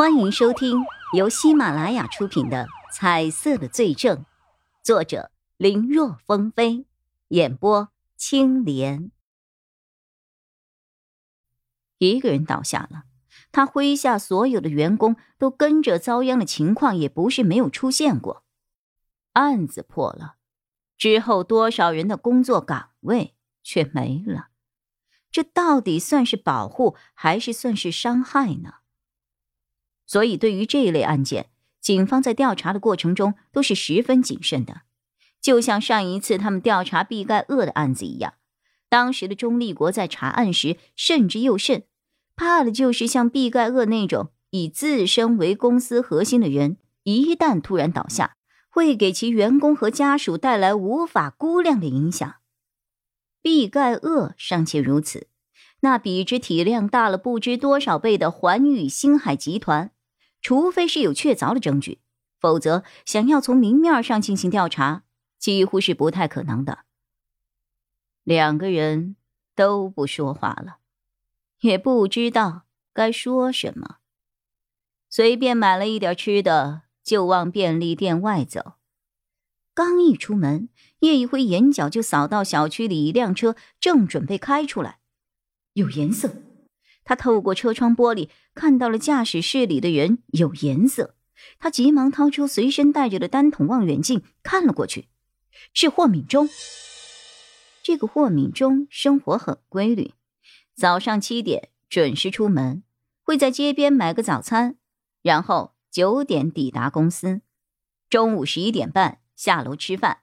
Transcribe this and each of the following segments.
欢迎收听由喜马拉雅出品的《彩色的罪证》，作者林若风飞，演播青莲。一个人倒下了，他麾下所有的员工都跟着遭殃的情况也不是没有出现过。案子破了之后，多少人的工作岗位却没了？这到底算是保护，还是算是伤害呢？所以，对于这一类案件，警方在调查的过程中都是十分谨慎的。就像上一次他们调查毕盖厄的案子一样，当时的钟立国在查案时慎之又慎，怕的就是像毕盖厄那种以自身为公司核心的人，一旦突然倒下，会给其员工和家属带来无法估量的影响。毕盖厄尚且如此，那比之体量大了不知多少倍的环宇星海集团。除非是有确凿的证据，否则想要从明面上进行调查，几乎是不太可能的。两个人都不说话了，也不知道该说什么，随便买了一点吃的，就往便利店外走。刚一出门，叶一辉眼角就扫到小区里一辆车正准备开出来，有颜色。他透过车窗玻璃看到了驾驶室里的人有颜色，他急忙掏出随身带着的单筒望远镜看了过去，是霍敏忠。这个霍敏忠生活很规律，早上七点准时出门，会在街边买个早餐，然后九点抵达公司，中午十一点半下楼吃饭，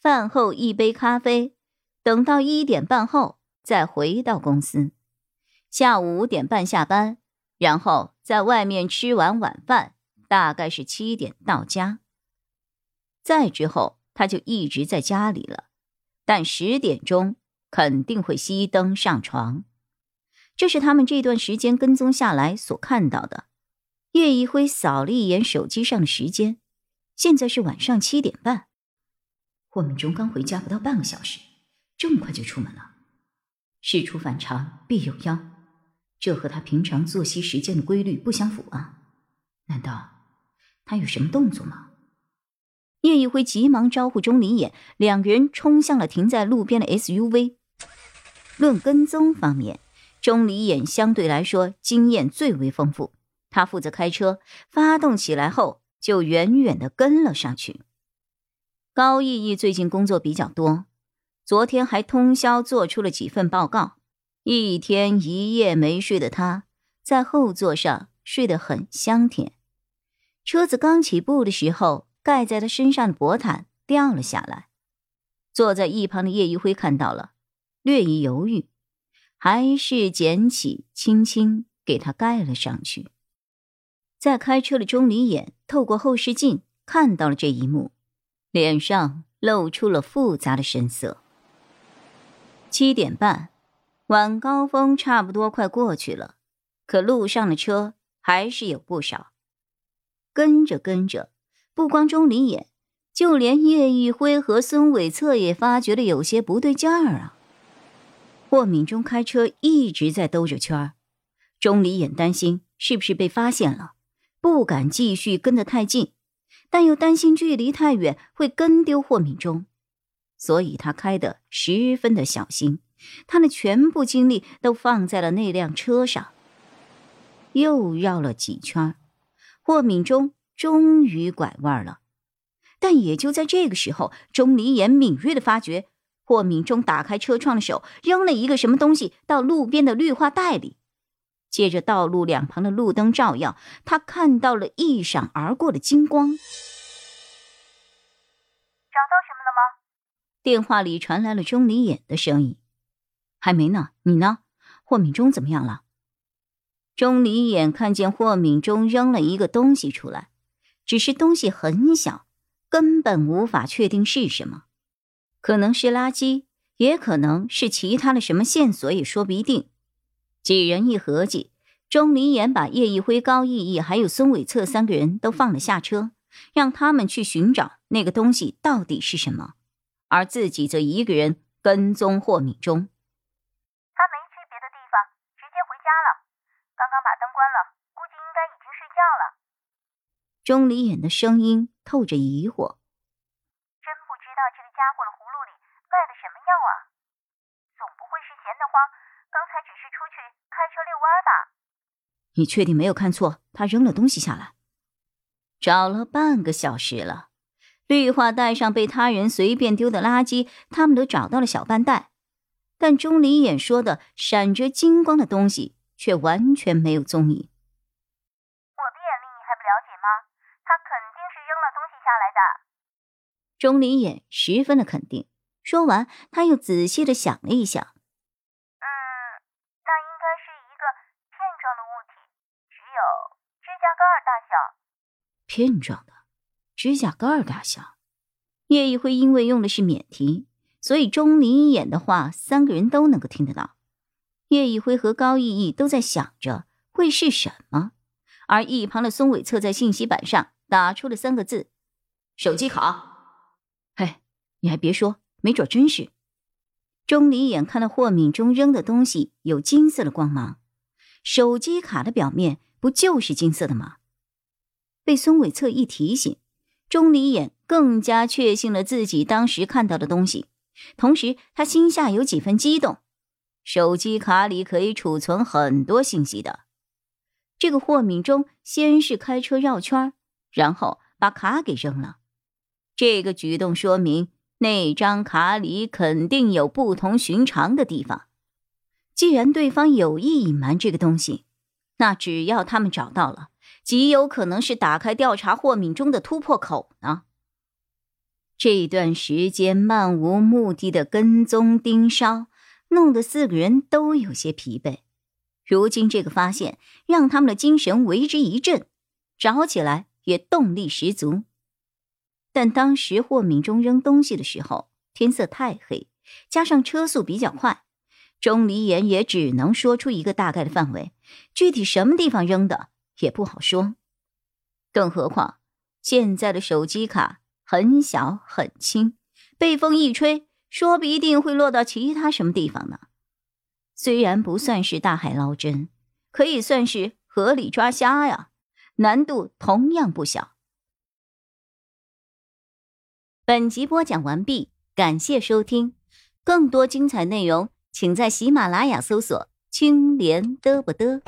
饭后一杯咖啡，等到一点半后再回到公司。下午五点半下班，然后在外面吃完晚饭，大概是七点到家。再之后，他就一直在家里了，但十点钟肯定会熄灯上床。这是他们这段时间跟踪下来所看到的。叶一辉扫了一眼手机上的时间，现在是晚上七点半。霍敏忠刚回家不到半个小时，这么快就出门了，事出反常必有妖。这和他平常作息时间的规律不相符啊！难道他有什么动作吗？叶一辉急忙招呼钟离眼，两个人冲向了停在路边的 SUV。论跟踪方面，钟离眼相对来说经验最为丰富，他负责开车，发动起来后就远远的跟了上去。高毅毅最近工作比较多，昨天还通宵做出了几份报告。一天一夜没睡的他，在后座上睡得很香甜。车子刚起步的时候，盖在他身上的薄毯掉了下来。坐在一旁的叶一辉看到了，略一犹豫，还是捡起，轻轻给他盖了上去。在开车的钟离眼透过后视镜看到了这一幕，脸上露出了复杂的神色。七点半。晚高峰差不多快过去了，可路上的车还是有不少。跟着跟着，不光钟离眼，就连叶玉辉和孙伟策也发觉了有些不对劲儿啊。霍敏忠开车一直在兜着圈儿，钟离眼担心是不是被发现了，不敢继续跟得太近，但又担心距离太远会跟丢霍敏忠，所以他开得十分的小心。他的全部精力都放在了那辆车上。又绕了几圈，霍敏中终于拐弯了。但也就在这个时候，钟离言敏锐的发觉，霍敏中打开车窗的手扔了一个什么东西到路边的绿化带里。借着道路两旁的路灯照耀，他看到了一闪而过的金光。找到什么了吗？电话里传来了钟离眼的声音。还没呢，你呢？霍敏忠怎么样了？钟离眼看见霍敏忠扔了一个东西出来，只是东西很小，根本无法确定是什么，可能是垃圾，也可能是其他的什么线索，也说不一定。几人一合计，钟离眼把叶一辉、高毅毅还有孙伟策三个人都放了下车，让他们去寻找那个东西到底是什么，而自己则一个人跟踪霍敏忠。钟离眼的声音透着疑惑。真不知道这个家伙的葫芦里卖的什么药啊？总不会是闲得慌，刚才只是出去开车遛弯吧？你确定没有看错？他扔了东西下来。找了半个小时了，绿化带上被他人随便丢的垃圾，他们都找到了小半袋，但钟离眼说的闪着金光的东西却完全没有踪影。我的眼力你还不了解吗？他肯定是扔了东西下来的。钟离眼十分的肯定。说完，他又仔细的想了一想，嗯，那应该是一个片状的物体，只有指甲盖大小。片状的，指甲盖大小。叶一辉因为用的是免提，所以钟离眼的话，三个人都能够听得到。叶一辉和高逸逸都在想着会是什么，而一旁的松伟策在信息板上打出了三个字：“手机卡。”嘿，你还别说。没准真是。钟离眼看到霍敏中扔的东西有金色的光芒，手机卡的表面不就是金色的吗？被孙伟策一提醒，钟离眼更加确信了自己当时看到的东西，同时他心下有几分激动。手机卡里可以储存很多信息的。这个霍敏中先是开车绕圈，然后把卡给扔了，这个举动说明。那张卡里肯定有不同寻常的地方。既然对方有意隐瞒这个东西，那只要他们找到了，极有可能是打开调查霍敏中的突破口呢。这段时间漫无目的的跟踪盯梢，弄得四个人都有些疲惫。如今这个发现让他们的精神为之一振，找起来也动力十足。但当时霍敏中扔东西的时候，天色太黑，加上车速比较快，钟离言也只能说出一个大概的范围，具体什么地方扔的也不好说。更何况现在的手机卡很小很轻，被风一吹，说不一定会落到其他什么地方呢。虽然不算是大海捞针，可以算是河里抓虾呀，难度同样不小。本集播讲完毕，感谢收听，更多精彩内容，请在喜马拉雅搜索“青莲嘚不嘚”。